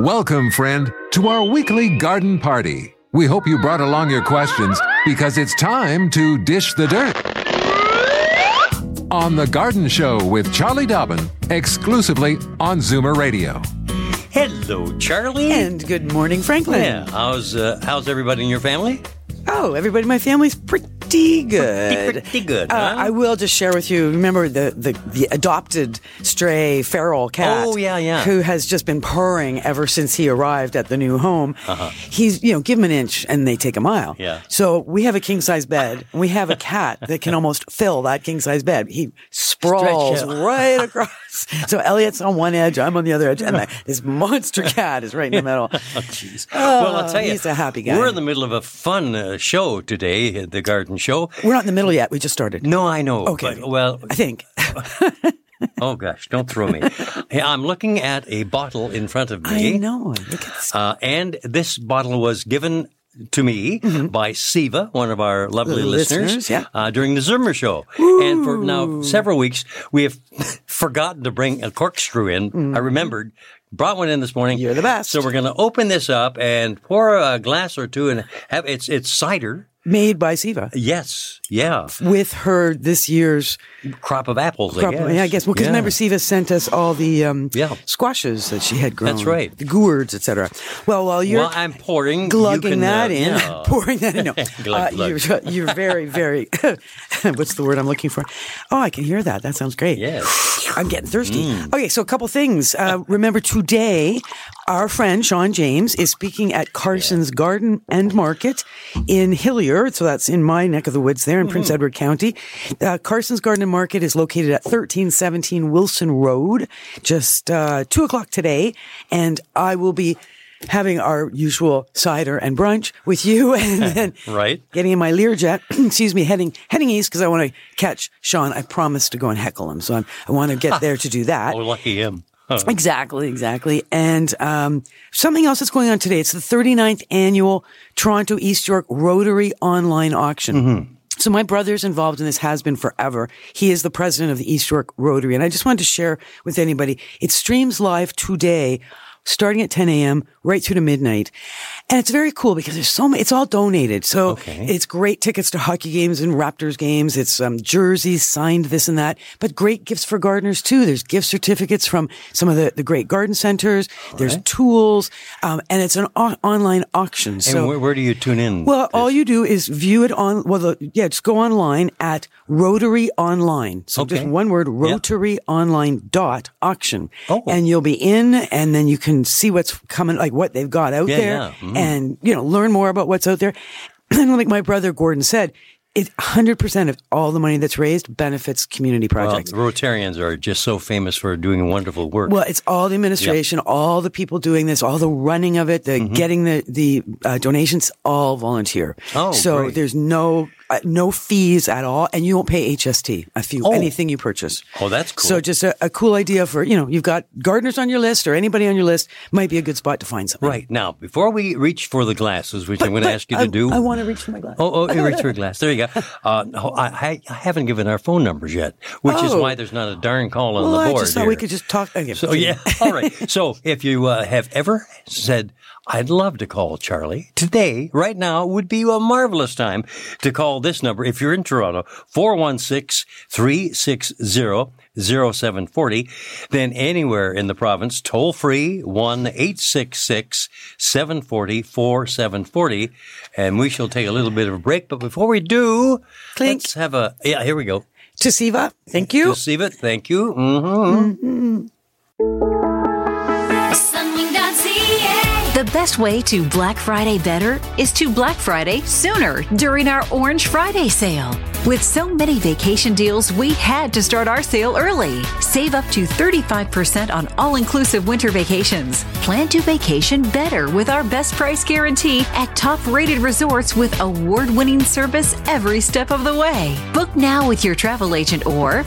Welcome, friend, to our weekly garden party. We hope you brought along your questions because it's time to dish the dirt. On The Garden Show with Charlie Dobbin, exclusively on Zoomer Radio. Hello, Charlie. And good morning, Franklin. yeah, how's uh, how's everybody in your family? Oh, everybody in my family's pretty good. Pretty good. Uh, huh? I will just share with you. Remember the, the, the adopted stray feral cat? Oh, yeah, yeah. Who has just been purring ever since he arrived at the new home. Uh-huh. He's, you know, give him an inch and they take a mile. Yeah. So we have a king size bed. and We have a cat that can almost fill that king size bed. He sprawls right across. So Elliot's on one edge, I'm on the other edge, and this monster cat is right in the middle. Oh jeez. well, I'll tell you, Oh, he's a happy guy. We're in the middle of a fun uh, show today, the Garden Show. We're not in the middle yet. We just started. No, I know. Okay. but- well, I think. oh gosh, don't throw me. Hey, I'm looking at a bottle in front of me. I know. Look at this. Uh, and this bottle was given to me by Siva, one of our lovely listeners, listeners, yeah. uh, during the Zoomer show. And for now several weeks, we have forgotten to bring a corkscrew in. I remembered. Brought one in this morning. Mm. You're the best. So we're going to open this up and pour a glass or two and have it's it's cider. Made by Siva Yes, yeah, with her this year's crop of apples. I crop. guess. Yeah, I guess. Well, because Yeah. remember, Siva sent us all the um, Yeah. squashes that she had grown. That's right. The gourds, etc. Well, while you're While I'm pouring, you glugging can, that uh, in, yeah. pouring that in. No, Glug, Uh, glug. You're, you're very, very. what's the word I'm looking for? Oh, I can hear that. That sounds great. Yes. Mm. I'm getting thirsty. Okay, so a couple things. Uh, remember today, our friend Sean James is speaking at Carson's Garden and Market in Hillier. So that's in my neck of the woods there in Prince Edward County. Uh, Carson's Garden and Market is located at 1317 Wilson Road, just uh, two o'clock today, and I will be. Having our usual cider and brunch with you, and then Right. getting in my Learjet, excuse me, heading heading east because I want to catch Sean. I promised to go and heckle him, so I'm, I want to get there to do that. Oh, lucky him. Exactly, exactly. And um, something else that's going on today. It's the 39th annual Toronto East York Rotary Online Auction. So my brother's involved in this, has been forever. He is the president of the East York Rotary. And I just wanted to share with anybody, it streams live today, starting at 10 a.m., right through to midnight. And it's very cool because there's so many, it's all donated. So Okay. it's great tickets to hockey games and Raptors games. It's um, jerseys signed, this and that, but great gifts for gardeners too. There's gift certificates from some of the, the great garden centers. There's tools, um, and it's an au- online auction. And So, where, where do you tune in? well, all you do is view it on, well, the, yeah, just go online at Rotary Online. So just one word, Rotary Online dot auction. Oh. And you'll be in and then you can see what's coming, like what they've got out Yeah, there yeah. Mhm. And, you know, learn more about what's out there. And like my brother Gordon said, it 100% of all the money that's raised benefits community projects. the Rotarians are just so famous for doing wonderful work. Well, it's all the administration, all the people doing this, all the running of it, the Mm-hmm. getting the the uh, donations, all volunteer. Oh, so great. there's no uh, no fees at all, and you won't pay HST if you Oh. anything you purchase. Oh, that's cool. So just a, a cool idea for you know you've got gardeners on your list or anybody on your list might be a good spot to find something. right now, before we reach for the glasses, which I'm going to ask you I, to do. I want to reach for my glass. Oh, oh, you reach for a glass. There you go. Uh, no, I, I haven't given our phone numbers yet, which is Oh. why there's not a darn call on well, the I board. just thought we could just talk. Okay. So yeah, all right. So if you uh, have ever said, "I'd love to call Charlie," today, right now, would be a marvelous time to call this number. If you're in Toronto, 416-360-0740. Then anywhere in the province, toll free one 740 4740 and we shall take a little bit of a break. But before we do, Clink. let's have a yeah. Here we go. To Siva, thank you. Receive it. Thank you. hmm Sunwing.ca. best way to Black Friday better is to Black Friday sooner during our Orange Friday sale. With so many vacation deals, we had to start our sale early. Save up to 35% on all inclusive winter vacations. Plan to vacation better with our best price guarantee at top rated resorts with award winning service every step of the way. Book now with your travel agent or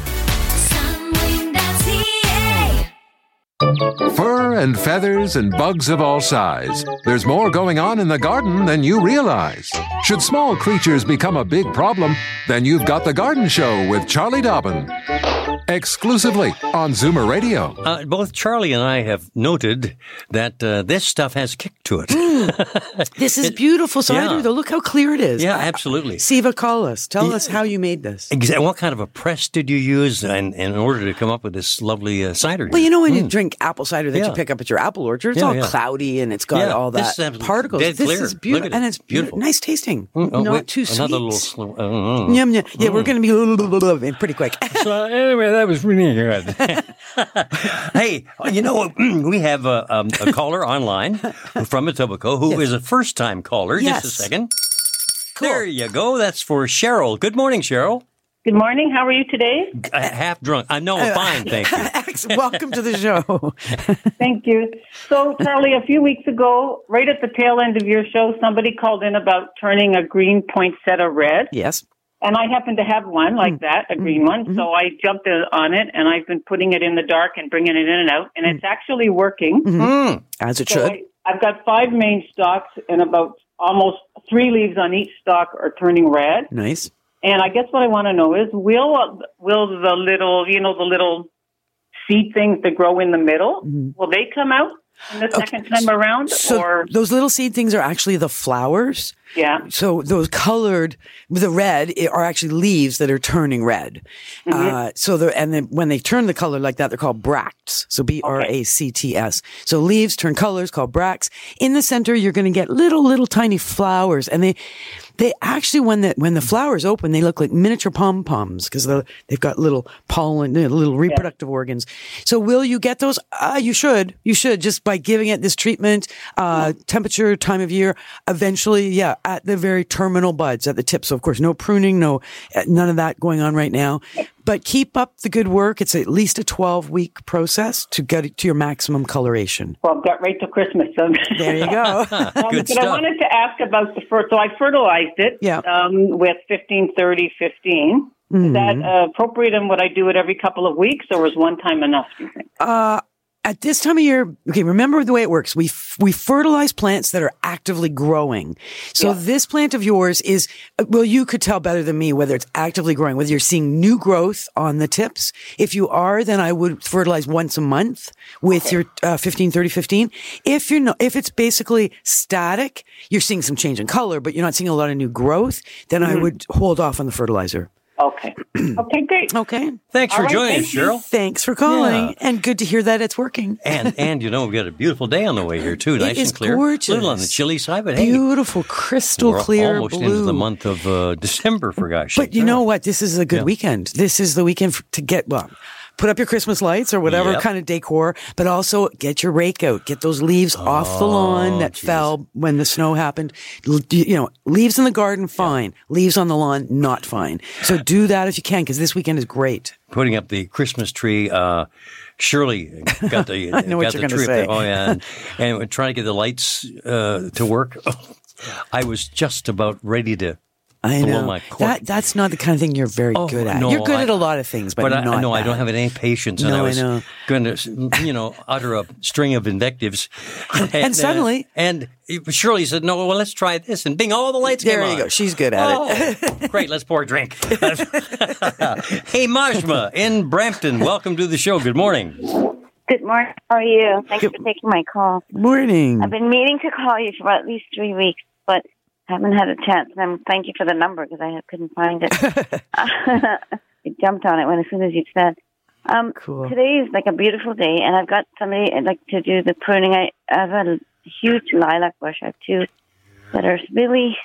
Fur and feathers and bugs of all size. There's more going on in the garden than you realize. Should small creatures become a big problem, then you've got The Garden Show with Charlie Dobbin. Exclusively on Zoomer Radio. Uh, both Charlie and I have noted that uh, this stuff has kick to it. This is beautiful cider, yeah. though. Look how clear it is. yeah, absolutely. Siva, call us. Tell us how you made this. Exa- What kind of a press did you use in, in order to come up with this lovely uh, cider? Well, you know when you drink apple cider that you pick up at your apple orchard, it's Yeah, all yeah. cloudy and it's got Yeah, all this that is particles. dead this clear. is beautiful, Look at and it's beautiful, Beautiful. nice tasting, Oh, not wait, too sweet. Another little. Sl- uh, uh, Yum, yum. Yeah, we're going to be pretty quick. So anyway, that was really good. hey, you know we have a, um, a caller online from Etobicoke who is a first-time caller. Yes. Just a second. Cool. There you go. That's for Cheryl. Good morning, Cheryl. Good morning. How are you today? Uh, half drunk. I know. Fine, thank you. Welcome to the show. Thank you. So, Charlie, a few weeks ago, right at the tail end of your show, somebody called in about turning a green poinsettia red. yes. And I happen to have one like mm. that, a mm. green one. Mm-hmm. So I jumped on it and I've been putting it in the dark and bringing it in and out. And mm. it's actually working. Mm-hmm. Mm. As it So should. I, I've got five main stalks and about almost three leaves on each stalk are turning red. Nice. And I guess what I want to know is, will will the little, you know, the little seed things that grow in the middle, mm-hmm. will they come out in the second time around? So or those little seed things are actually the flowers. yeah, So those colored, the red are actually leaves that are turning red. Uh, so the and then when they turn the color like that, they're called bracts. So B R A C T S. So leaves turn colors called bracts. In the center, you're going to get little little tiny flowers, and they they actually when the when the flowers open, they look like miniature pom poms because they've got little pollen, little reproductive organs. So will you get those? Uh, you should. You should just by giving it this treatment, uh, temperature, time of year. Eventually, yeah, at the very terminal buds at the tip. So of course, no pruning, no uh, none of that going on right now. But keep up the good work. It's at least a 12 week process to get it to your maximum coloration. well, I've got right till Christmas. So. There you go. Um, Good but stuff. I wanted to ask about the first. so I fertilized it Yeah. um, with fifteen thirty fifteen. Mm-hmm. Is that uh, appropriate, and would I do it every couple of weeks, or is one time enough? Do you think? Uh, at this time of year, okay, remember the way it works. We, f- we fertilize plants that are actively growing. So this plant of yours is, well, you could tell better than me whether it's actively growing, whether you're seeing new growth on the tips. If you are, then I would fertilize once a month with your, uh, 15, 30, 15. If you're not, if it's basically static, you're seeing some change in color, but you're not seeing a lot of new growth, then I would hold off on the fertilizer. Okay. okay, great. Okay. Thanks for All right, joining us, thank you. Cheryl. Thanks for calling Yeah. and good to hear that it's working. And and you know we've got a beautiful day on the way here too, nice is and clear. gorgeous. A little on the chilly side, but hey, Beautiful, crystal we're clear almost blue. into the month of uh, December for gosh. But sakes, you know what? This is a good Yeah. weekend. This is the weekend for, to get well. Put up your Christmas lights or whatever Yep. kind of decor, but also get your rake out. Get those leaves off the Oh, lawn that fell when the snow happened. L- You know, leaves in the garden, fine. Leaves on the lawn, not fine. So do that if you can, because this weekend is great. putting up the Christmas tree. Uh, Shirley got the I know what you're the tree up say. there. Oh yeah, and, and trying to get the lights uh, to work. I was just about ready to. I Blow know my cork. that that's not the kind of thing you're very Oh, good at. no, you're good I- at a lot of things, but, But I, not I know I that. don't have any patience, and No, I I was know. going to, you know, utter a string of invectives. And, uh, suddenly- and Shirley said, "No, well, let's try this." And bing, all the lights There came you on. go. She's good at it. Oh, great. Let's pour a drink. hey, Majma in Brampton. Welcome to the show. Good morning. Good morning. How are you? Thanks for taking my call. Morning. I've been meaning to call you for at least three weeks, but haven't had a chance. And thank you for the number because I couldn't find it. I jumped on it when as soon as you said. Um, Cool. Today is like a beautiful day, and I've got somebody I'd like to do the pruning. I, I have a huge lilac bush. I have two that are really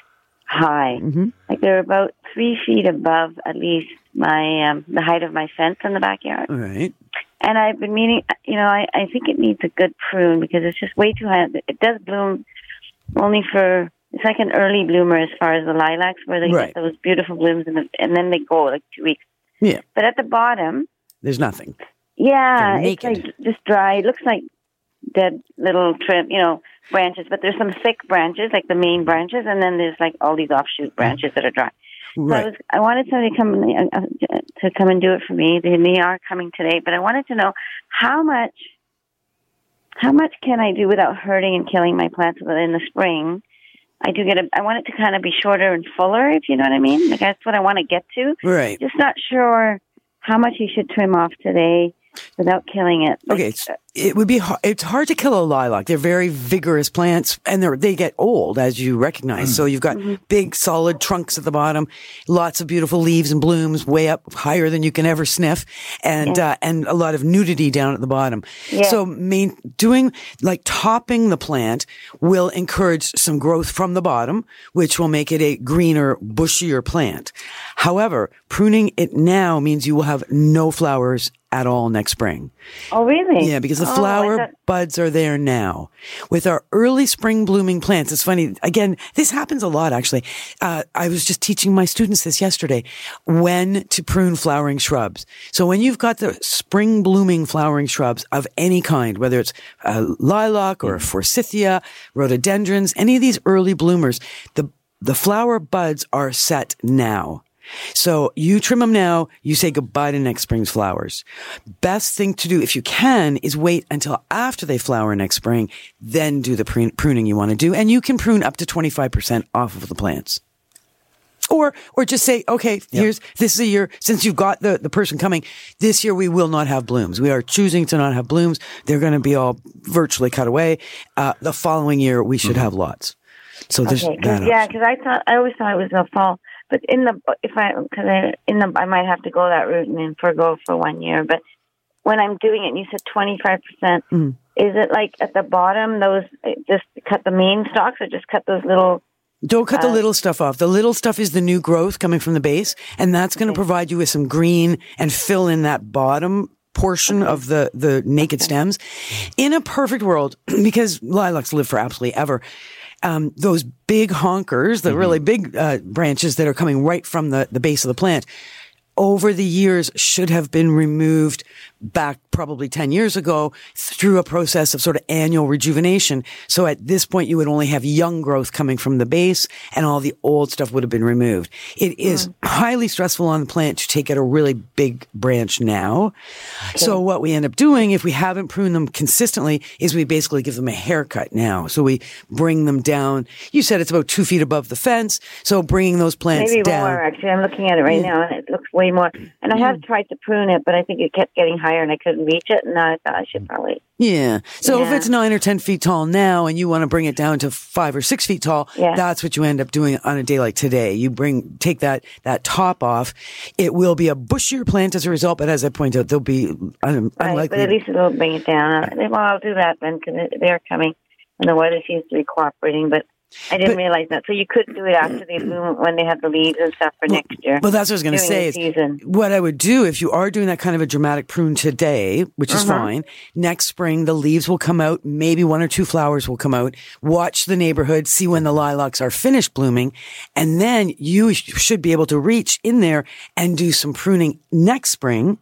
high, Mhm. like they're about three feet above at least my um, the height of my fence in the backyard All right. and I've been meaning, you know, I, I think it needs a good prune because it's just way too high. It does bloom only for, it's like an early bloomer as far as the lilacs where they Right. get those beautiful blooms and, the, and then they go like two weeks. Yeah. But at the bottom, There's nothing. yeah, it's like just dry. It looks like dead little trim, you know, branches. But there's some thick branches, like the main branches, and then there's like all these offshoot branches that are dry. So I, Right. was, I wanted somebody to come and- uh, uh, to come and do it for me. They, they are coming today, but I wanted to know how much how much can I do without hurting and killing my plants in the spring. I do get a. I want it to kind of be shorter and fuller, if you know what I mean. Like that's what I want to get to. Right. Just not sure how much you should trim off today without killing it. Like, Okay, it's, it would be hard, it's hard to kill a lilac. They're very vigorous plants, and they they get old as you recognize. So you've got big, solid trunks at the bottom, lots of beautiful leaves and blooms, way up higher than you can ever sniff, and uh, and a lot of nudity down at the bottom. Yeah. So main doing like topping the plant will encourage some growth from the bottom, which will make it a greener, bushier plant. However, pruning it now means you will have no flowers at all next spring. oh, really? Yeah, because the Oh, flower buds are there now. With our early spring blooming plants, it's funny. Again, this happens a lot, actually. Uh, I was just teaching my students this yesterday when to prune flowering shrubs. So when you've got the spring blooming flowering shrubs of any kind, whether it's uh, lilac or forsythia, rhododendrons, any of these early bloomers, the the flower buds are set now. So you trim them now, you say goodbye to next spring's flowers. Best thing to do, if you can, is wait until after they flower next spring, then do the pruning you want to do. And you can prune up to 25% off of the plants. Or, or just say, okay, here's, this is a year, since you've got the, the person coming, this year we will not have blooms. We are choosing to not have blooms. They're going to be all virtually cut away. Uh, the following year we should have lots. So there's Okay, that. yeah, because I thought I always thought it was the fall, but in the if I because I in the I might have to go that route and then forego for one year. But when I'm doing it, and you said twenty five percent, Mm. is it like at the bottom those uh, just cut the main stalks or just cut those little? Don't cut the little stuff off. The little stuff is the new growth coming from the base, and that's going to provide you with some green and fill in that bottom portion of the, the naked stems. In a perfect world, because lilacs live for absolutely ever, um, those big honkers, the really big uh, branches that are coming right from the, the base of the plant, over the years should have been removed back probably 10 years ago through a process of sort of annual rejuvenation. So at this point, you would only have young growth coming from the base and all the old stuff would have been removed. It is mm. highly stressful on the plant to take out a really big branch now. So what we end up doing if we haven't pruned them consistently is we basically give them a haircut now. So we bring them down. You said it's about two feet above the fence. So bringing those plants Maybe down. more. Actually, I'm looking at it right mm. now, and it looks way more. And I have mm. tried to prune it, but I think it kept getting higher, and I couldn't reach it. And I thought I should mm. probably. Yeah. So if it's nine or 10 feet tall now and you want to bring it down to five or six feet tall, Yeah. that's what you end up doing on a day like today. You bring, take that, that top off. It will be a bushier plant as a result, but as I point out, there'll be un- Right, unlikely. but at least it'll bring it down. Well, I'll do that then because they're coming, and the weather seems to be cooperating. But I didn't But- realize that. So you could do it after they bloom when they have the leaves and stuff for next year. Well, that's what I was going to say. Is season. what I would do if you are doing that kind of a dramatic prune today, which Uh-huh. is fine. Next spring, the leaves will come out. Maybe one or two flowers will come out. Watch the neighborhood, see when the lilacs are finished blooming. And then you sh- should be able to reach in there and do some pruning next spring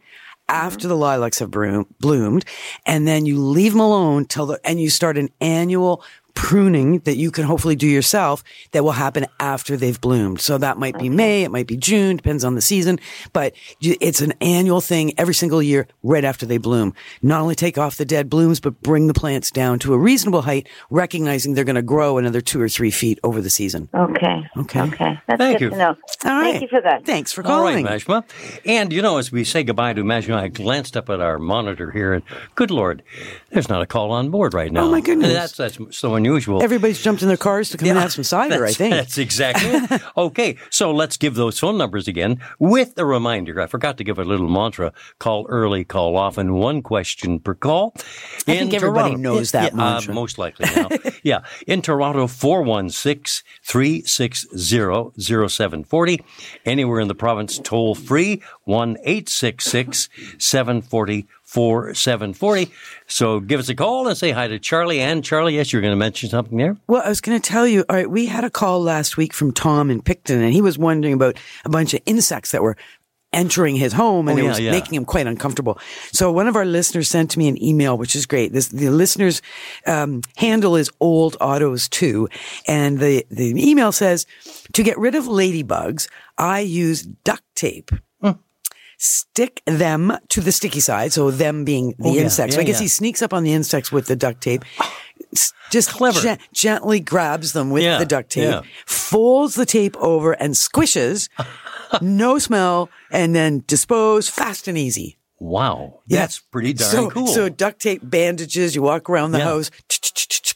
after the lilacs have bloomed. And then you leave them alone till the, and you start an annual pruning that you can hopefully do yourself that will happen after they've bloomed. So that might be May, it might be June, depends on the season, but it's an annual thing every single year right after they bloom. Not only take off the dead blooms, but bring the plants down to a reasonable height, recognizing they're going to grow another two or three feet over the season. Okay. Okay. Okay. That's Thank good you. to know. All right. Thank you for that. Thanks for calling. All right, calling. Mashma. And, you know, as we say goodbye to Mashma, I glanced up at our monitor here, and good Lord, there's not a call on board right now. Oh, my goodness. And that's, that's so unusual. Everybody's jumped in their cars to come and have some cider, I think. That's exactly it. Okay, so let's give those phone numbers again with a reminder. I forgot to give a little mantra call early, call often, one question per call. I think everybody knows that yeah, mantra. Uh, most likely now. yeah. In Toronto, 416 360 0740. Anywhere in the province, toll free 1 866 740 4740. So give us a call and say hi to Charlie. And Charlie, yes, you're going to mention something there. Well, I was going to tell you, all right, we had a call last week from Tom in Picton, and he was wondering about a bunch of insects that were entering his home and Oh, it was yeah. making him quite uncomfortable. So one of our listeners sent me an email, which is great. This, the listener's um, handle is old autos too. And the, the email says, to get rid of ladybugs, I use duct tape. Stick them to the sticky side. So them being the Oh, yeah, insects. so I guess yeah. he sneaks up on the insects with the duct tape. Just Clever. gen- gently grabs them with Yeah, the duct tape, yeah. folds the tape over and squishes. no smell, and then dispose fast and easy. Wow. Yeah. That's pretty darn so, cool. So duct tape bandages, you walk around the Yeah. house,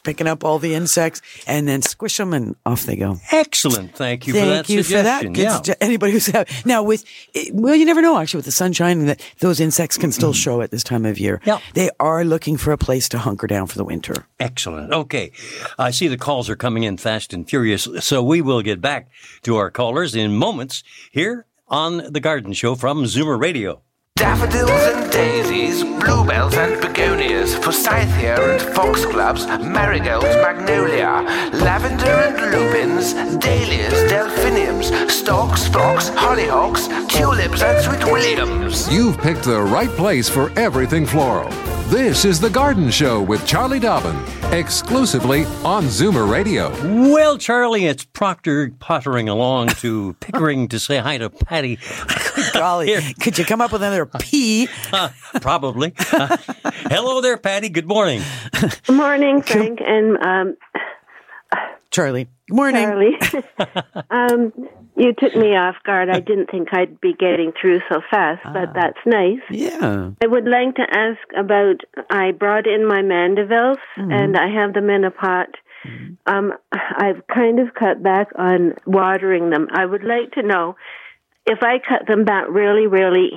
picking up all the insects, and then squish them, and off they go. Excellent. Thank you Thank for that you for that. Good yeah. Anybody who's have, now with eh, well, you never know. Actually, with the sunshine, that those insects can still mm. show at this time of year. Yeah. they are looking for a place to hunker down for the winter. Excellent. Okay. I see the calls are coming in fast and furious. So we will get back to our callers in moments here on The Garden Show from Zoomer Radio. Daffodils and daisies, bluebells and begonias, forsythia and foxgloves, marigolds, magnolia, lavender and lupins, dahlias, delphiniums, stalks, phlox, hollyhocks, tulips and sweet williams. You've picked the right place for everything floral. This is The Garden Show with Charlie Dobbin, exclusively on Zoomer Radio. Well, Charlie, it's Proctor pottering along to Pickering to say hi to Patty. Golly, could you come up with another P? Probably. Uh, hello there, Patty. Good morning. Good morning, Frank and um, Charlie. Good morning. Charlie. um, you took me off guard. I didn't think I'd be getting through so fast, Ah. but that's nice. Yeah. I would like to ask about. I brought in my mandevils, Mm-hmm. and I have them in a pot. Um, I've kind of cut back on watering them. I would like to know if I cut them back really, really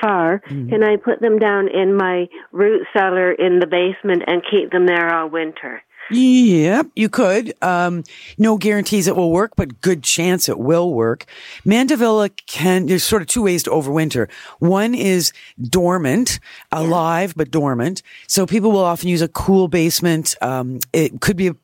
far, Mm-hmm. can I put them down in my root cellar in the basement and keep them there all winter? Yep, you could. Um, no guarantees it will work, but good chance it will work. Mandevilla can, there's sort of two ways to overwinter. One is dormant, alive, but dormant. So people will often use a cool basement. Um, it could be a,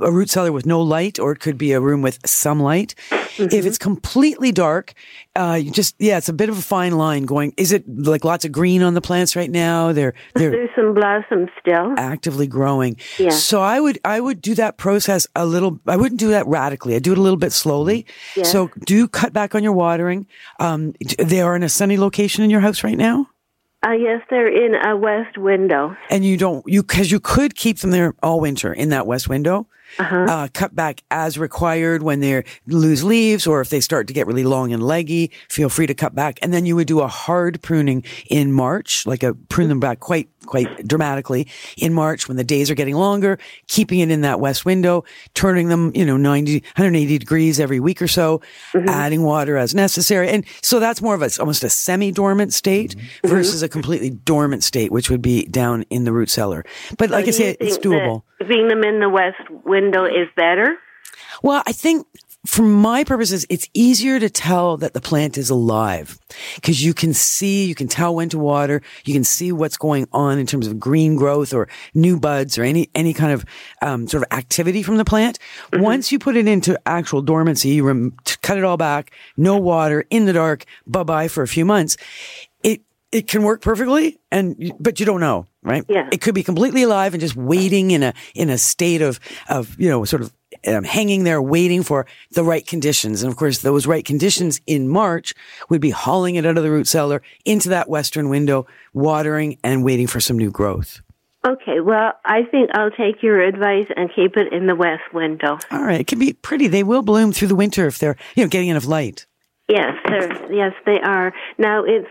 a root cellar with no light, or it could be a room with some light. If it's completely dark, uh, you just, yeah, it's a bit of a fine line going. Is it like lots of green on the plants right now? They're, they're, There's some blossoms still. actively growing. Yeah. So I would I would do that process a little. I wouldn't do that radically. I do it a little bit slowly. Yeah. So do cut back on your watering. Um, they are in a sunny location in your house right now, Uh, yes, they're in a west window. and you don't you because you could keep them there all winter in that west window. Uh-huh. Uh, cut back as required when they lose leaves or if they start to get really long and leggy, feel free to cut back. And then you would do a hard pruning in March, like a prune them back quite, quite dramatically in March when the days are getting longer, keeping it in that west window, turning them, you know, 90, 180 degrees every week or so, adding water as necessary. And so that's more of a, almost a semi-dormant state versus a completely dormant state, which would be down in the root cellar. But like I say, it's think that doable. Keeping them in the west window is better. Well, I think for my purposes, it's easier to tell that the plant is alive because you can see, you can tell when to water, you can see what's going on in terms of green growth or new buds or any, any kind of, um, sort of activity from the plant. Once you put it into actual dormancy, you rem- cut it all back, no water, in the dark, bye bye for a few months. It, it can work perfectly and, but you don't know, right? Yeah. It could be completely alive and just waiting in a, in a state of, of, you know, sort of, um, hanging there waiting for the right conditions. And of course, those right conditions in March would be hauling it out of the root cellar into that western window, watering and waiting for some new growth. Okay, well, I think I'll take your advice and keep it in the west window. All right. It can be pretty. They will bloom through the winter if they're, you know, getting enough light. Yes, yes, they are. Now it's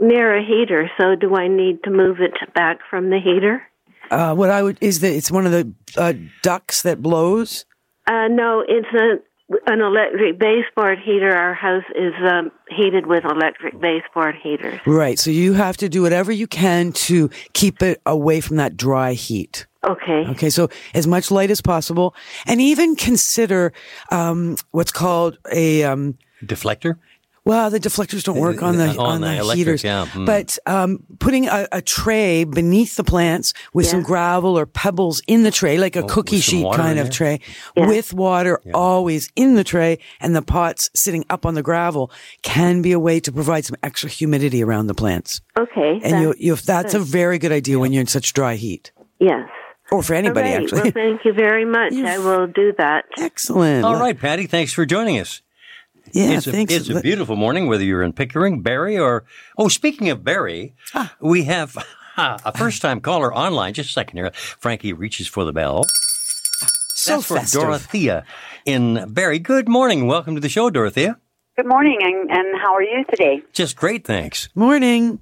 near a heater, so do I need to move it back from the heater? Uh, what I would is that it's one of the uh, ducts that blows. Uh, no, it's a an electric baseboard heater. Our house is um, heated with electric baseboard heaters. Right. So you have to do whatever you can to keep it away from that dry heat. Okay. Okay, so as much light as possible, and even consider um, what's called a um, Deflector? Well, the deflectors don't work on the On on, the the, electric, heaters, yeah, mm. but um, putting a, a tray beneath the plants with some gravel or pebbles in the tray, like a cookie Oh, with some sheet kind of there? tray, with water always in the tray, and the pots sitting up on the gravel, can be a way to provide some extra humidity around the plants. Okay. And you, that- you, that's a very good idea when you're in such dry heat, yes. or for anybody All right. actually. Well, thank you very much. I will do that. Excellent. All right, Patty, thanks for joining us. Yeah, it's a, thanks. It's a beautiful morning, whether you're in Pickering, Barrie, or oh, speaking of Barrie, we have a first-time caller online. Just a second here. Frankie reaches for the bell. so That's for. Dorothea in Barrie. Good morning. Welcome to the show, Dorothea. Good morning, and, and how are you today? Just great, thanks. Morning.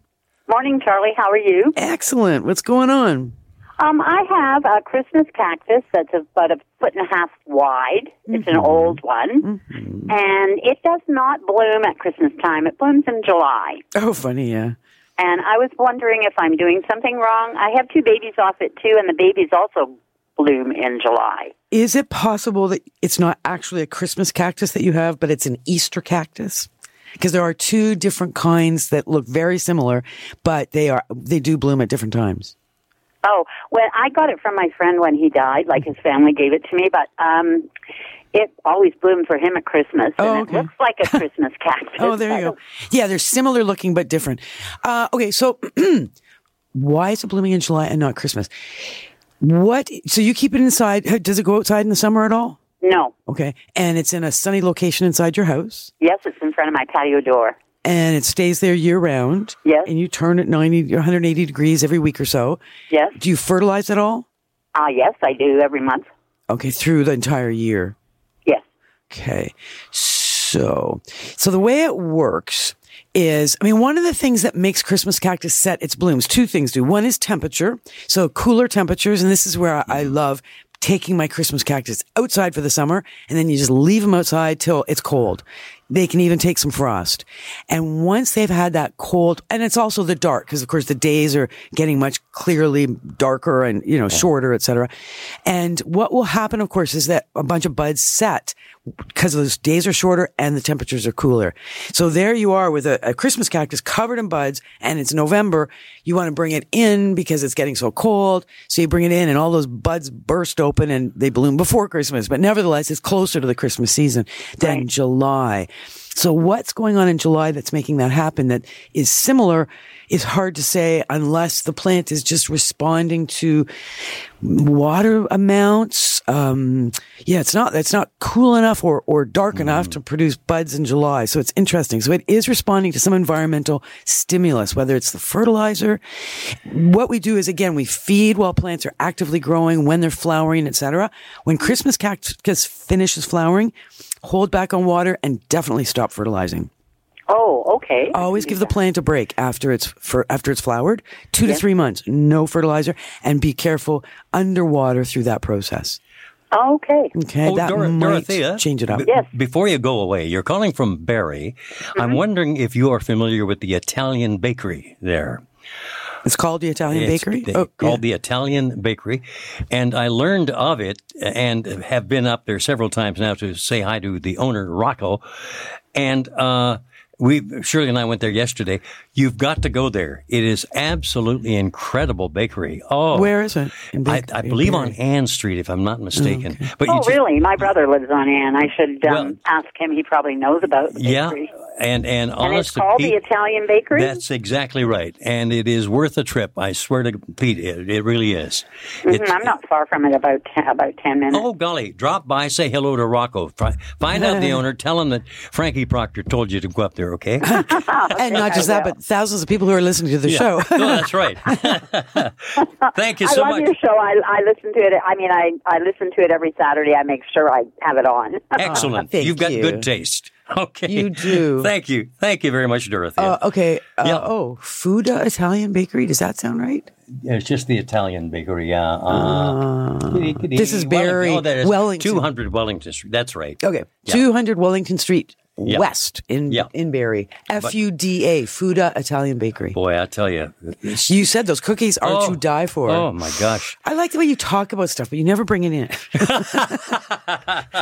Morning, Charlie. How are you? Excellent. What's going on? Um, I have a Christmas cactus that's about a foot and a half wide. It's an old one, and it does not bloom at Christmas time. It blooms in July. Oh, funny. Yeah. And I was wondering if I'm doing something wrong. I have two babies off it too, and the babies also bloom in July. Is it possible that it's not actually a Christmas cactus that you have, but it's an Easter cactus? Because there are two different kinds that look very similar, but they are they do bloom at different times. Oh, well, I got it from my friend when he died. Like his family gave it to me, but um, it always bloomed for him at Christmas, and Oh, it looks like a Christmas cactus. Oh, there you go. Yeah, they're similar looking but different. Uh, okay, so why is it blooming in July and not Christmas? What? So you keep it inside? Does it go outside in the summer at all? No. Okay, and it's in a sunny location inside your house. Yes, it's in front of my patio door. And it stays there year round. Yes. And you turn it 90, 180 degrees every week or so. Yes. Do you fertilize at all? Ah, yes, I do every month. Okay, through the entire year. Yes. Okay. So, so the way it works is, I mean, one of the things that makes Christmas cactus set its blooms, two things do. One is temperature. So cooler temperatures. And this is where I I love taking my Christmas cactus outside for the summer and then you just leave them outside till it's cold. They can even take some frost. And once they've had that cold, and it's also the dark, because of course the days are getting much clearly darker and, you know, shorter, et cetera. And what will happen, of course, is that a bunch of buds set because those days are shorter and the temperatures are cooler. So there you are with a, a Christmas cactus covered in buds and it's November. You want to bring it in because it's getting so cold. So you bring it in and all those buds burst open and they bloom before Christmas. But nevertheless, it's closer to the Christmas season than July. So what's going on in July that's making that happen that is similar is hard to say unless the plant is just responding to water amounts. Um, yeah, it's not, it's not cool enough or, or dark enough to produce buds in July. So it's interesting. So it is responding to some environmental stimulus, whether it's the fertilizer. What we do is again, we feed while plants are actively growing, when they're flowering, etc. When Christmas cactus finishes flowering, hold back on water and definitely stop fertilizing. Oh, okay. Always give the plant a break after it's for after it's flowered. Two to three months, no fertilizer, and be careful underwater through that process. Okay. Okay, oh, that Dor- might Dorothea, change it up. b- Yes. Before you go away, you're calling from Barrie. I'm mm-hmm. wondering if you are familiar with the Italian bakery there. It's called the Italian It's Bakery. the- Oh, called yeah. the Italian Bakery, and I learned of it and have been up there several times now to say hi to the owner Rocco, and uh, we Shirley and I went there yesterday. You've got to go there. It is absolutely incredible bakery. Oh, Where is it? In I, I believe on Ann Street, if I'm not mistaken. But Oh, you just- really? My brother lives on Ann. I should um, Well- ask him. He probably knows about the Yeah, bakery. And and And it's honest to called Pete, the Italian Bakery? That's exactly right, and it is worth a trip. I swear to Pete, it, it really is. Mhm, It- I'm not far from it, about ten, about 10 minutes. Oh golly! Drop by, say hello to Rocco. Find out the owner. Tell him that Frankie Proctor told you to go up there. Okay? and not just that, but thousands of people who are listening to the show. no, that's right. Thank you so much. I so love much. your show. I, I listen to it. I mean, I, I listen to it every Saturday. I make sure I have it on. Excellent. thank You've got you. good taste. Okay. You do. Thank you. Thank you very much, Dorothy. Uh, okay. Uh, Yeah. Oh, Fuda Italian Bakery. Does that sound right? it's just the Italian bakery. Yeah. Uh, this is Barrie Oh, that is Wellington. 200 Wellington Street. That's right. Okay. Yeah. 200 Wellington Street West in Yeah. in Barrie. F U D A, Fuda Italian Bakery. Boy, I tell you. You said those cookies are to die for. Oh my gosh. I like the way you talk about stuff, but you never bring it in.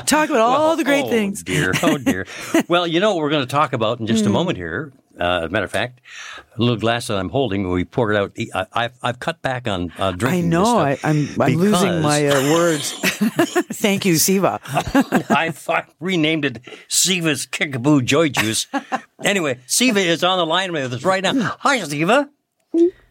talk about all the great oh, things. Dear, oh dear. well, you know what we're going to talk about in just Hmm. a moment here. Uh, as a matter of fact, a little glass that I'm holding, we poured it out. I, I've, I've cut back on uh, I drinking. know. I, stuff I'm I'm losing my uh, words. Thank you, Siva. I've, I've renamed it Siva's Kickapoo Joy Juice. anyway, Siva is on the line with us right now. Hi, Siva.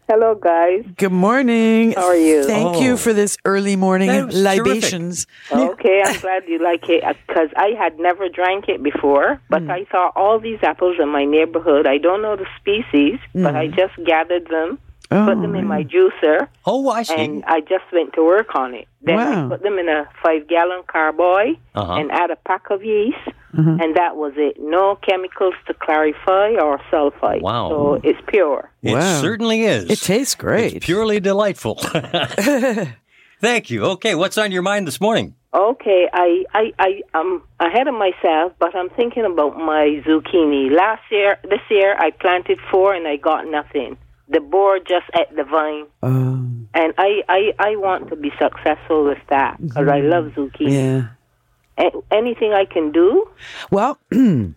Hello, guys. Good morning. How are you? Thank Oh. you for this early morning That was libations. Okay, I'm glad you like it because I had never drank it before, but Hmm. I saw all these apples in my neighborhood. I don't know the species, but I just gathered them. Oh, put them in my juicer, Oh, I see. and I just went to work on it. Then Wow. I put them in a five gallon carboy Uh-huh. and add a pack of yeast, Mm-hmm. and that was it. No chemicals to clarify or sulfite. Wow. So it's pure. it Wow. certainly is. It tastes great. It's purely delightful. Thank you. Okay, what's on your mind this morning? Okay, I, I, I, I'm ahead of myself, but I'm thinking about my zucchini. Last year, this year, I planted four and I got nothing. The borer just ate the vine, Um, and I, I, I want to be successful with that because I love zucchini. yeah. A- anything I can do? Well,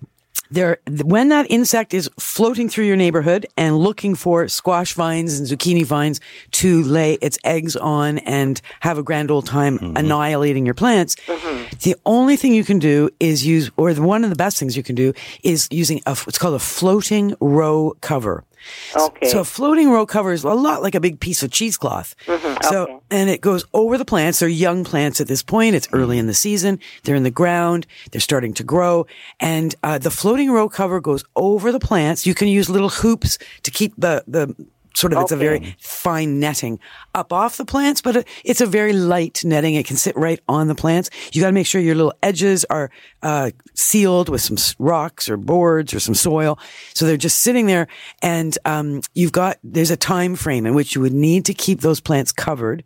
there when that insect is floating through your neighborhood and looking for squash vines and zucchini vines to lay its eggs on and have a grand old time mm-hmm. annihilating your plants, mm-hmm. the only thing you can do is use, or one of the best things you can do is using a, what's called a floating row cover. Okay. So a floating row cover is a lot like a big piece of cheesecloth. So, okay. and it goes over the plants. They're young plants at this point. It's early in the season. They're in the ground. They're starting to grow. And, uh, the floating row cover goes over the plants. You can use little hoops to keep the, the, Sort of, it's a very fine netting up off the plants, but it's a very light netting. It can sit right on the plants. You got to make sure your little edges are uh, sealed with some rocks or boards or some soil, so they're just sitting there. And um, you've got there's a time frame in which you would need to keep those plants covered.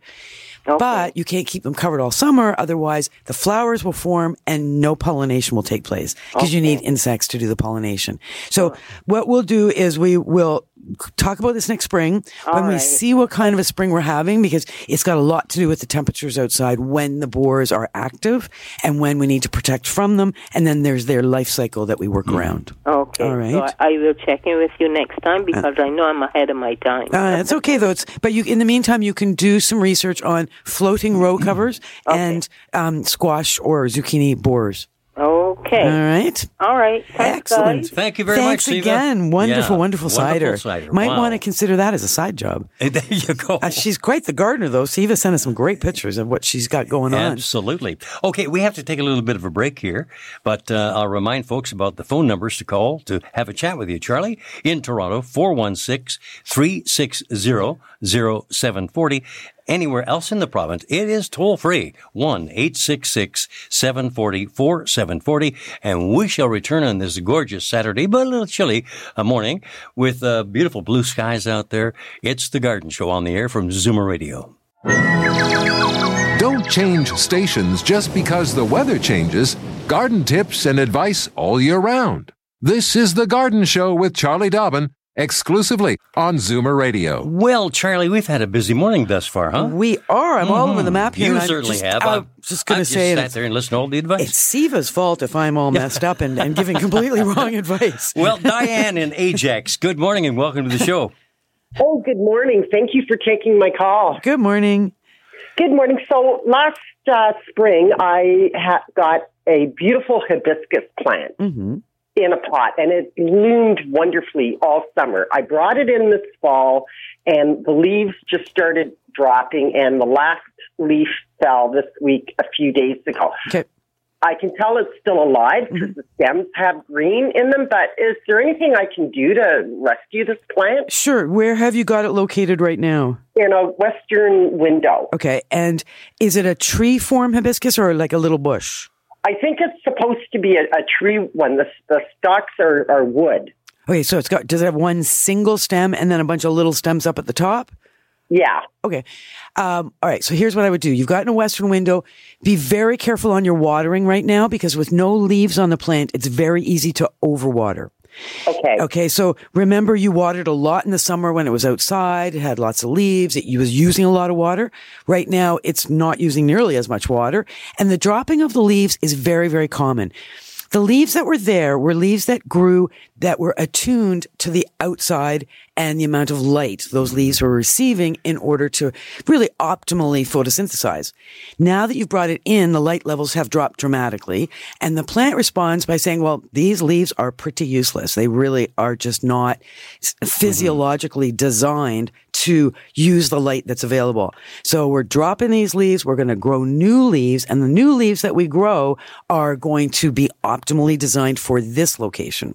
But you can't keep them covered all summer. Otherwise, the flowers will form and no pollination will take place because you need insects to do the pollination. So what we'll do is we will talk about this next spring when we see what kind of a spring we're having because it's got a lot to do with the temperatures outside when the borers are active and when we need to protect from them. And then there's their life cycle that we work around. Okay. All So. I, I will check in with you next time because I know I'm ahead of my time. Uh, it's okay though. It's, but you, in the meantime, you can do some research on floating row covers and um, squash or zucchini borers. Okay. All right. All right. Thanks, Excellent. guys. Thank you very Thanks much, Siva. again. Wonderful, Yeah, wonderful cider. cider. Might Wow. want to consider that as a side job. There you go. Uh, she's quite the gardener, though. Siva sent us some great pictures of what she's got going on. Absolutely. Okay, we have to take a little bit of a break here, but uh, I'll remind folks about the phone numbers to call to have a chat with you, Charlie, in Toronto, 416 360 0740. Anywhere else in the province, it is toll free, 1 866 740 4740. And we shall return on this gorgeous Saturday, but a little chilly uh, morning with uh, beautiful blue skies out there. It's the Garden Show on the air from Zoomer Radio. Don't change stations just because the weather changes. Garden tips and advice all year round. This is The Garden Show with Charlie Dobbin, exclusively on Zoomer Radio. Well, Charlie, we've had a busy morning thus far, huh? We are. I'm all over the map here. You I'm certainly just, have. I'm I've- just going to say just it. sat there and listen to all the advice. It's Siva's fault if I'm all messed up and, and giving completely wrong advice. well, Diane and Ajax, good morning and welcome to the show. Oh, good morning. Thank you for taking my call. Good morning. Good morning. So last uh, spring, I ha- got a beautiful hibiscus plant hmm in a pot, and it bloomed wonderfully all summer. I brought it in this fall, and the leaves just started dropping, and the last leaf fell this week a few days ago. Okay. I can tell it's still alive because mm-hmm. the stems have green in them, but is there anything I can do to rescue this plant? Sure. Where have you got it located right now? In a western window. Okay. And is it a tree form hibiscus or like a little bush? I think it's supposed to be a, a tree one. The, the stalks are, are wood. Okay. So it's got, does it have one single stem and then a bunch of little stems up at the top? Yeah. Okay. Um, all right. So here's what I would do. You've gotten a western window. Be very careful on your watering right now because with no leaves on the plant, it's very easy to overwater. Okay. Okay. So remember you watered a lot in the summer when it was outside. It had lots of leaves. It was using a lot of water. Right now it's not using nearly as much water. And the dropping of the leaves is very, very common. The leaves that were there were leaves that grew that were attuned to the outside and the amount of light those leaves were receiving in order to really optimally photosynthesize. Now that you've brought it in, the light levels have dropped dramatically and the plant responds by saying, well, these leaves are pretty useless. They really are just not physiologically designed to use the light that's available. So we're dropping these leaves. We're going to grow new leaves and the new leaves that we grow are going to be optimally designed for this location.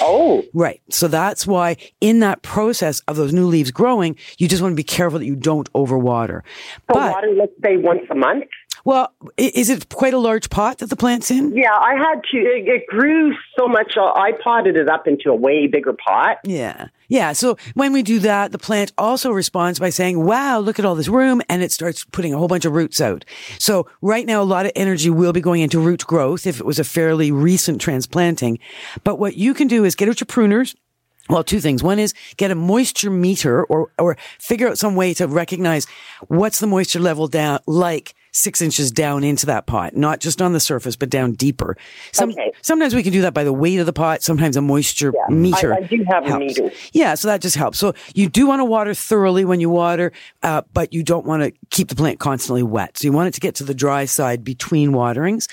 Oh. Right. So that's why in that process of those new leaves growing, you just want to be careful that you don't overwater. So but, water, let's say once a month? Well, is it quite a large pot that the plant's in? Yeah, I had to. It, grew so much. Uh, I potted it up into a way bigger pot. Yeah. Yeah. So when we do that, the plant also responds by saying, wow, look at all this room. And it starts putting a whole bunch of roots out. So right now, a lot of energy will be going into root growth if it was a fairly recent transplanting. But what you can do is get out your pruners well, two things. One is get a moisture meter or, or figure out some way to recognize what's the moisture level down, like six inches down into that pot, not just on the surface, but down deeper. Some, okay. Sometimes we can do that by the weight of the pot. Sometimes a moisture yeah, meter. I, I do have helps. a meter. Yeah, so that just helps. So you do want to water thoroughly when you water, uh, but you don't want to keep the plant constantly wet. So you want it to get to the dry side between waterings.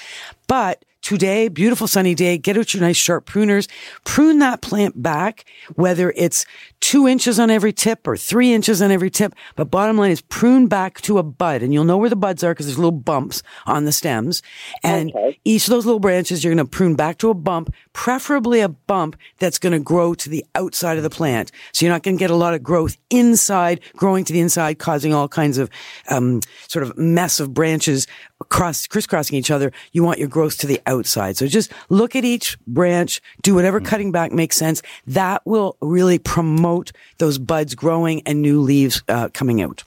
But today, beautiful sunny day, get out your nice sharp pruners, prune that plant back, whether it's two inches on every tip or three inches on every tip. But bottom line is prune back to a bud and you'll know where the buds are because there's little bumps on the stems. And okay. each of those little branches, you're going to prune back to a bump, preferably a bump that's going to grow to the outside of the plant. So you're not going to get a lot of growth inside, growing to the inside, causing all kinds of, um, sort of mess of branches cross, crisscrossing each other. You want your growth to the outside. So just look at each branch, do whatever mm. cutting back makes sense. That will really promote those buds growing and new leaves uh, coming out.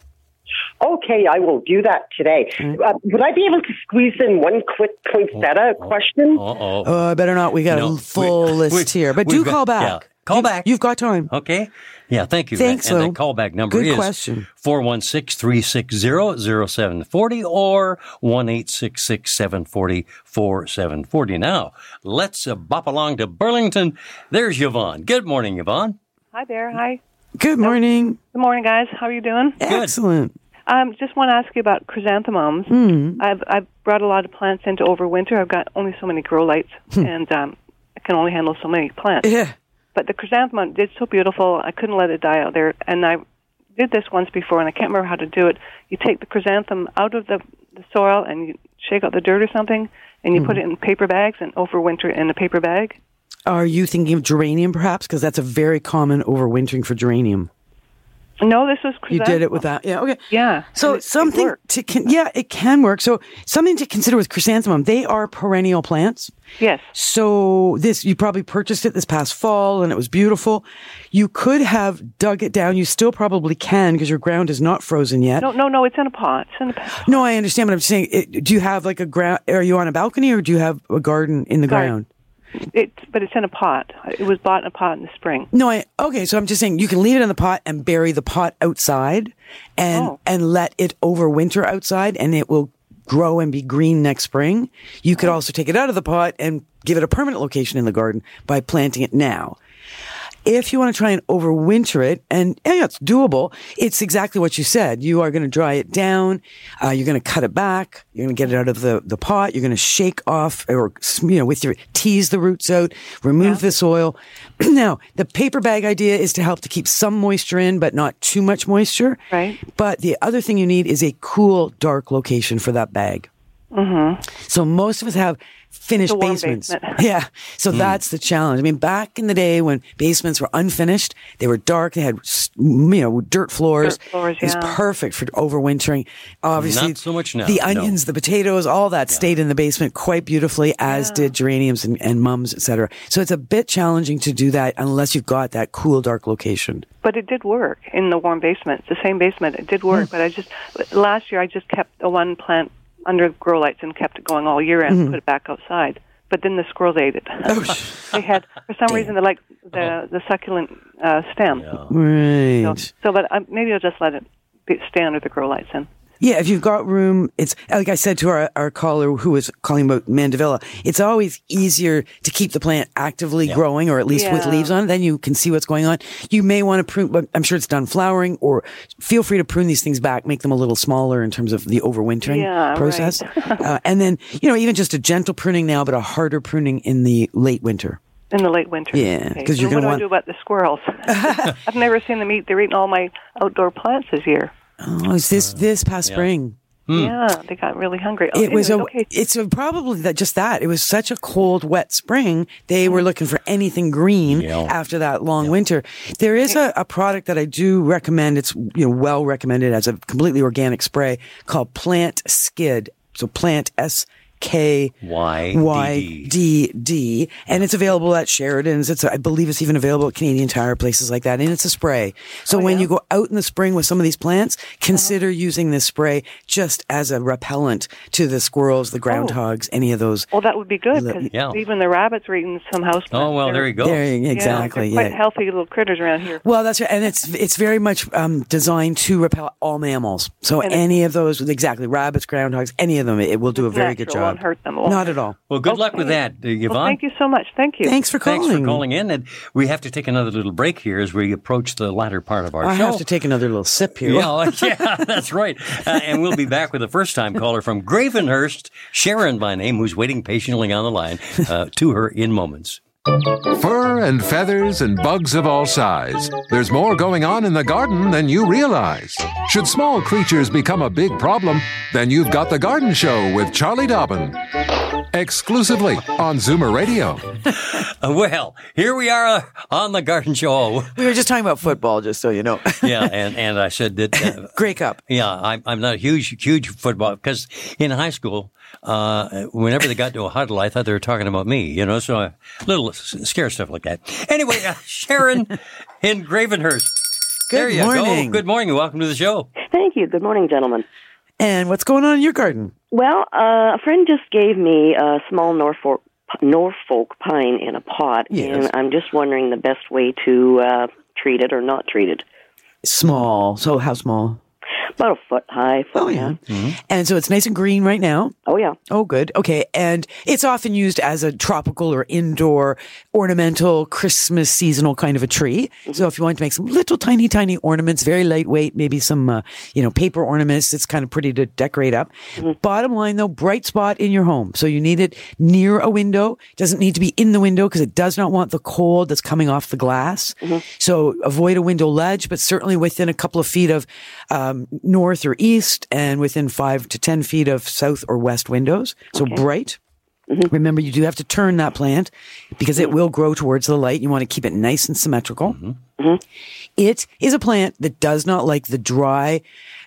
Okay, I will do that today. Mm. Uh, would I be able to squeeze in one quick poinsettia oh, question? Oh, oh, better not. We got no, a full we, list we, here, but do got, call back. Yeah. Call back. You've got time. Okay. Yeah, thank you. Thanks, and, and the callback number Good is question. 416-360-0740 or 1-866-740-4740. Now, let's uh, bop along to Burlington. There's Yvonne. Good morning, Yvonne. Hi there. Hi. Good morning. Good morning, guys. How are you doing? Excellent. Um, just want to ask you about chrysanthemums. Mm. I've I've brought a lot of plants into overwinter. I've got only so many grow lights, Hmm. and um, I can only handle so many plants. Yeah. But the chrysanthemum did so beautiful. I couldn't let it die out there, and I did this once before, and I can't remember how to do it. You take the chrysanthemum out of the, the soil and you shake out the dirt or something, and you Mhm. put it in paper bags and overwinter it in a paper bag. Are you thinking of geranium perhaps? Because that's a very common overwintering for geranium. No, this was You did it with that. Yeah. Okay. Yeah. So it- it something worked. to con- yeah, it can work. So something to consider with chrysanthemum. They are perennial plants. Yes. So this you probably purchased it this past fall and it was beautiful. You could have dug it down. You still probably can because your ground is not frozen yet. No, no, no. It's in a pot. It's in a pot. No, I understand, but I'm saying. It, do you have like a ground? Are you on a balcony or do you have a garden in the ground? It, but it's in a pot. It was bought in a pot in the spring. No, I okay. So I'm just saying you can leave it in the pot and bury the pot outside, and Oh. and let it overwinter outside, and it will grow and be green next spring. You could oh. also take it out of the pot and give it a permanent location in the garden by planting it now. If you want to try and overwinter it, and yeah, it's doable. It's exactly what you said. You are going to dry it down. Uh, you're going to cut it back. You're going to get it out of the, the pot. You're going to shake off or, you know, with your, tease the roots out, remove the soil. now, the paper bag idea is to help to keep some moisture in, but not too much moisture. Right. But the other thing you need is a cool, dark location for that bag. Mm-hmm. So most of us have finished The warm basements. basement. Yeah. So that's the challenge. I mean, back in the day when basements were unfinished, they were dark, they had, you know, dirt floors. Dirt floors, It was yeah. perfect for overwintering. Obviously, Not so much now, The no. onions, the potatoes, all that stayed in the basement quite beautifully, as did geraniums and, and mums, etc. So it's a bit challenging to do that unless you've got that cool, dark location. But it did work in the warm basement. It's the same basement. It did work. But I just last year I just kept the one plant under grow lights and kept it going all year and put it back outside. But then the squirrels ate it. they had for some reason they like the the succulent uh, stem. Right. So, so but um, maybe I'll just let it be, stay under the grow lights then. Yeah, if you've got room, it's like I said to our, our caller who was calling about mandevilla, it's always easier to keep the plant actively growing or at least with leaves on it. Then you can see what's going on. You may want to prune, but I'm sure it's done flowering or feel free to prune these things back, make them a little smaller in terms of the overwintering Yeah, process. uh, and then, you know, even just a gentle pruning now, but a harder pruning in the late winter. In the late winter. Yeah, Okay. 'cause you're gonna what do I do about the squirrels? I've never seen them eat. They're eating all my outdoor plants this year. Oh, it's this, uh, this past spring. Hmm. Yeah, they got really hungry. Oh, It was a, okay. it's a, probably that just that. It was such a cold, wet spring. They were looking for anything green after that long winter. There is a, a product that I do recommend. It's you know well recommended as a completely organic spray called Plantskydd. So Plant S K Y Y D D D, and it's available at Sheridan's. It's I believe it's even available at Canadian Tire places like that, and it's a spray. So when you go out in the spring with some of these plants, consider using this spray just as a repellent to the squirrels, the groundhogs, any of those. Well, that would be good because Yeah. even the rabbits are eating some house plants. Oh, well, there you go. There, Yeah, exactly. they're quite yeah. healthy little critters around here. Well, that's right, and it's it's very much um, designed to repel all mammals. So And any of those, exactly, rabbits, groundhogs, any of them, it will do a very good job. Won't hurt them, won't at all. Well, good luck with that, uh, Yvonne. Well, thank you so much. Thank you. Thanks for calling. Thanks for calling in, and we have to take another little break here as we approach the latter part of our I show. I have to take another little sip here. Yeah, yeah, that's right. Uh, and we'll be back with a first time caller from Gravenhurst, Sharon by name, who's waiting patiently on the line uh, to her in moments. Fur and feathers and bugs of all size. There's more going on in the garden than you realize. Should small creatures become a big problem, then you've got The Garden Show with Charlie Dobbin. Exclusively on Zoomer Radio. Uh, well, here we are uh, on the Garden Show. We were just talking about football, just so you know. Yeah, and, and I said that. Uh, Grey Cup. Yeah, I'm, I'm not a huge, huge football because in high school, uh, whenever they got to a huddle, I thought they were talking about me, you know, so a little scare stuff like that. Anyway, uh, Sharon in Gravenhurst. there you morning. go. Good morning. And welcome to the show. Thank you. Good morning, gentlemen. And what's going on in your garden? Well, uh, a friend just gave me a small Norfolk Norfolk pine in a pot, Yes. and I'm just wondering the best way to uh, treat it or not treat it. Small. So how small? About a foot high. Foot Oh, yeah. And so it's nice and green right now. Oh, yeah. Oh, good. Okay. And it's often used as a tropical or indoor ornamental Christmas seasonal kind of a tree. So if you want to make some little tiny, tiny ornaments, very lightweight, maybe some, uh, you know, paper ornaments, it's kind of pretty to decorate up. Bottom line though, bright spot in your home. So you need it near a window. It doesn't need to be in the window because it does not want the cold that's coming off the glass. So avoid a window ledge, but certainly within a couple of feet of, um, Um, north or east and within five to 10 feet of south or west windows. So bright. Mm-hmm. Remember, you do have to turn that plant because it mm-hmm. will grow towards the light. You want to keep it nice and symmetrical. Mm-hmm. It is a plant that does not like the dry,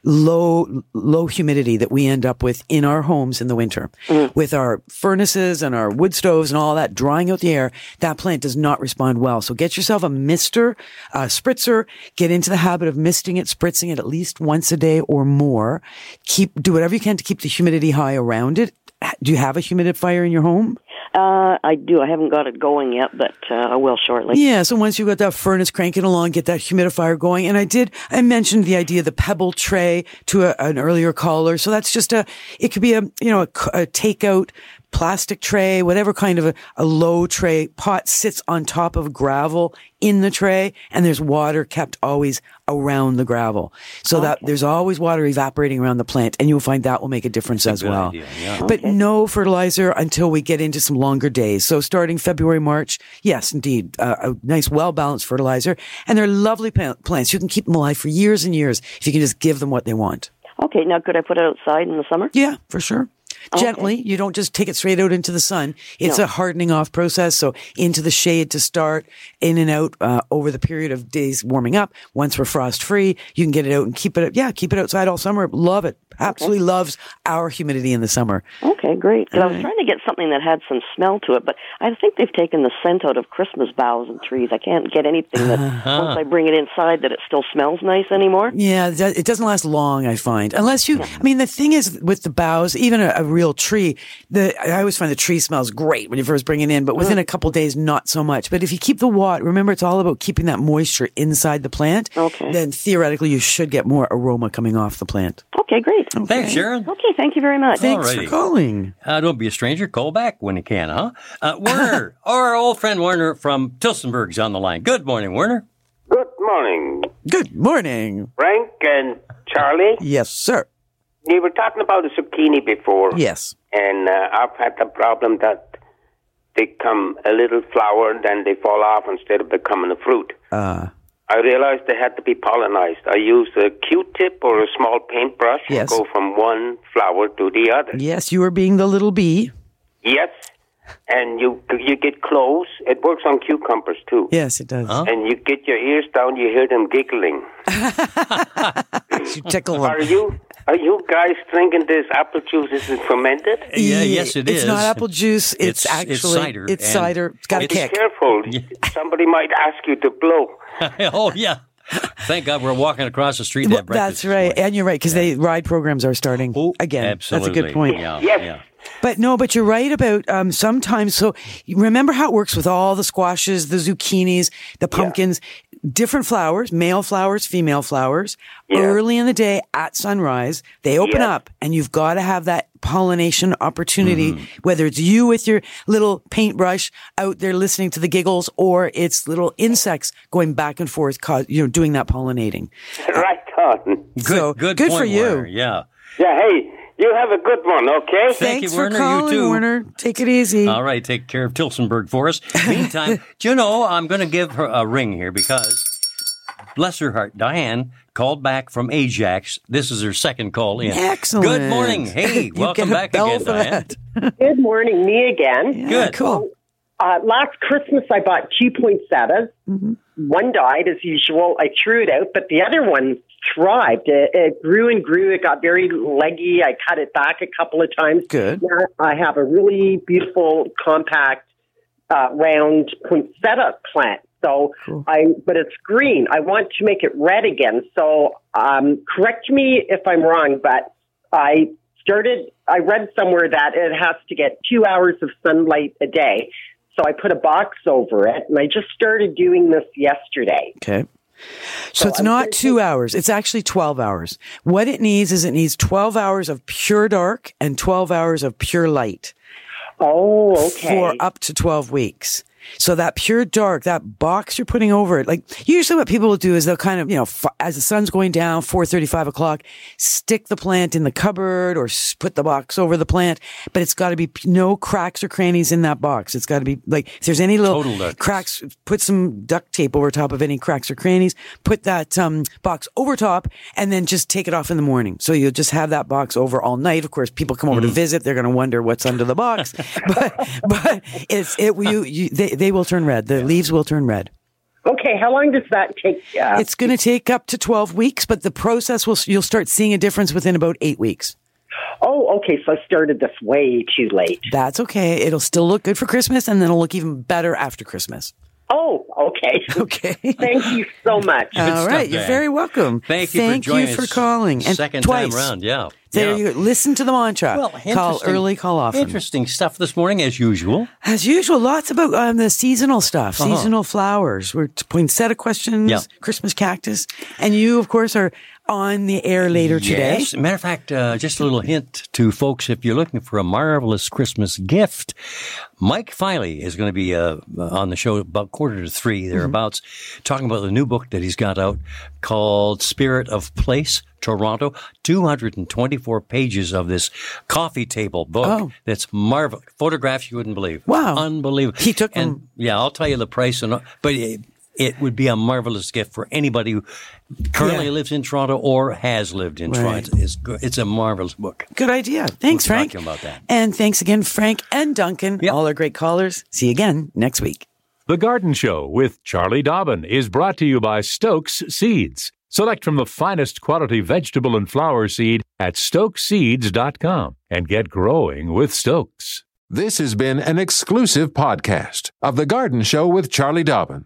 low, low humidity that we end up with in our homes in the winter. With our furnaces and our wood stoves and all that drying out the air, that plant does not respond well. So get yourself a mister, a spritzer, get into the habit of misting it, spritzing it at least once a day or more. Keep, do whatever you can to keep the humidity high around it. Do you have a humidifier in your home? Uh, I do. I haven't got it going yet, but uh, I will shortly. Yeah, so once you've got that furnace cranking along, get that humidifier going. And I did, I mentioned the idea of the pebble tray to a, an earlier caller. So that's just a, it could be a, you know, a takeout plastic tray, whatever kind of a, a low tray. Pot sits on top of gravel in the tray and there's water kept always around the gravel. So that there's always water evaporating around the plant and you'll find that will make a difference as good well. idea, yeah. But no fertilizer until we get into some longer days. So starting February, March, yes, indeed, uh, a nice, well balanced fertilizer. And they're lovely pa- plants. You can keep them alive for years and years if you can just give them what they want. Okay. Now, could I put it outside in the summer? Yeah, for sure. Gently. You don't just take it straight out into the sun. It's No. a hardening off process. So into the shade to start, in and out uh, over the period of days warming up. Once we're frost free, you can get it out and keep it. Yeah, keep it outside all summer. Love it. Absolutely loves our humidity in the summer. Okay, great. I was trying to get something that had some smell to it, but I think they've taken the scent out of Christmas boughs and trees. I can't get anything that once I bring it inside that it still smells nice anymore. Yeah, it does- it doesn't last long, I find. Unless you, I mean, the thing is with the boughs, even a, a real tree, the I always find the tree smells great when you first bring it in, but within a couple days, not so much. But if you keep the water, remember, it's all about keeping that moisture inside the plant. Okay. Then theoretically, you should get more aroma coming off the plant. Okay, great. Thanks, Sharon. Okay, thank you very much. Thanks for calling. Uh, don't be a stranger. Call back when you can, huh? Uh, Werner, our old friend Werner from Tillsonburg's on the line. Good morning, Werner. Good morning, Good morning. Frank and Charlie. Yes, sir. You were talking about the zucchini before. Yes. And uh, I've had the problem that they come a little flower, and then they fall off instead of becoming a fruit. Uh, I realized they had to be pollinized. I used a Q-tip or a small paintbrush Yes. to go from one flower to the other. yes, you are being the little bee. Yes, and you you get close. It works on cucumbers too. Yes, it does. And you get your ears down, you hear them giggling. You tickle them. Are you are you guys thinking this apple juice isn't fermented? Yeah, yes, it it's is. not apple juice. It's, It's- actually it's cider, It's cider. It's got a Be kick. careful. Somebody might ask you to blow. oh, yeah. Thank God we're walking across the street to Well, breakfast. that's right, and you're right because they ride programs are starting again. Absolutely. That's a good point. Yeah, Yes. yeah. But no, but you're right about um, sometimes. So remember how it works with all the squashes, the zucchinis, the pumpkins, different flowers, male flowers, female flowers. Early in the day at sunrise, they open Yeah. up, and you've got to have that pollination opportunity. Mm-hmm. Whether it's you with your little paintbrush out there listening to the giggles, or it's little insects going back and forth, cause, you know, doing that pollinating. right on. Good, So, good, good point, for you. Werner. Yeah. Yeah, hey, you have a good one, okay? Thank Thanks you, for Werner. calling, you too. Werner. Take it easy. All right, take care of Tillsonburg for us. Meantime, do you know, I'm going to give her a ring here because, bless her heart, Diane called back from Ajax. This is her second call in. Excellent. Good morning. Hey, welcome back bell again, for Diane. Good morning, me again. Good. Cool. Uh, last Christmas, I bought two poinsettias. One died as usual. I threw it out, but the other one thrived. It, it grew and grew. It got very leggy. I cut it back a couple of times. Good. Now I have a really beautiful, compact, uh, round poinsettia plant. So I, but it's green. I want to make it red again. So um, correct me if I'm wrong, but I started. I read somewhere that it has to get two hours of sunlight a day. So I put a box over it, and I just started doing this yesterday. Okay. So, it's not two hours. It's actually 12 hours. What it needs is it needs 12 hours of pure dark and 12 hours of pure light. Oh, okay. For up to 12 weeks. So that pure dark, that box you're putting over it, like usually what people will do is they'll kind of, you know, f- as the sun's going down, 4.35 o'clock, stick the plant in the cupboard or s- put the box over the plant. But it's got to be p- no cracks or crannies in that box. It's got to be like, if there's any little cracks, put some duct tape over top of any cracks or crannies, put that, um, box over top and then just take it off in the morning. So you'll just have that box over all night. Of course, people come over to visit. They're going to wonder what's under the box, but, but it's, it, you, you, they, they will turn red. The leaves will turn red. Okay, how long does that take? Uh, It's going to take up to 12 weeks, but the process will, you'll start seeing a difference within about eight weeks. oh, okay. So I started this way too late. That's okay. It'll still look good for Christmas and then it'll look even better after Christmas. Oh, okay. Okay. Thank you so much. All right. You're very welcome. Thank you Thank for joining you for us calling. And second twice. time round. Yeah. There yeah. you go. Listen to the mantra. Well, call interesting- early, call often. Interesting stuff this morning, as usual. As usual, lots about um, the seasonal stuff, Uh-huh. seasonal flowers. We're t- poinsettia questions, Yeah. Christmas cactus. And you, of course, are on the air later today. Yes. Matter of fact, uh, just a little hint to folks if you're looking for a marvelous Christmas gift, Mike Filey is going to be uh, on the show about quarter to three, Mm-hmm. thereabouts, talking about the new book that he's got out called Spirit of Place. Toronto, 224 pages of this coffee table book Oh. that's marvelous. Photographs you wouldn't believe. Wow. Unbelievable. He took and them- yeah, I'll tell you the price and but uh, it would be a marvelous gift for anybody who currently Yeah. lives in Toronto or has lived in Right. Toronto. It's, go- it's a marvelous book. Good idea. Thanks, We're Frank. talking about that. And thanks again, Frank and Duncan, all our great callers. See you again next week. The Garden Show with Charlie Dobbin is brought to you by Stokes Seeds. Select from the finest quality vegetable and flower seed at stokeseeds.com and get growing with Stokes. This has been an exclusive podcast of The Garden Show with Charlie Dobbin.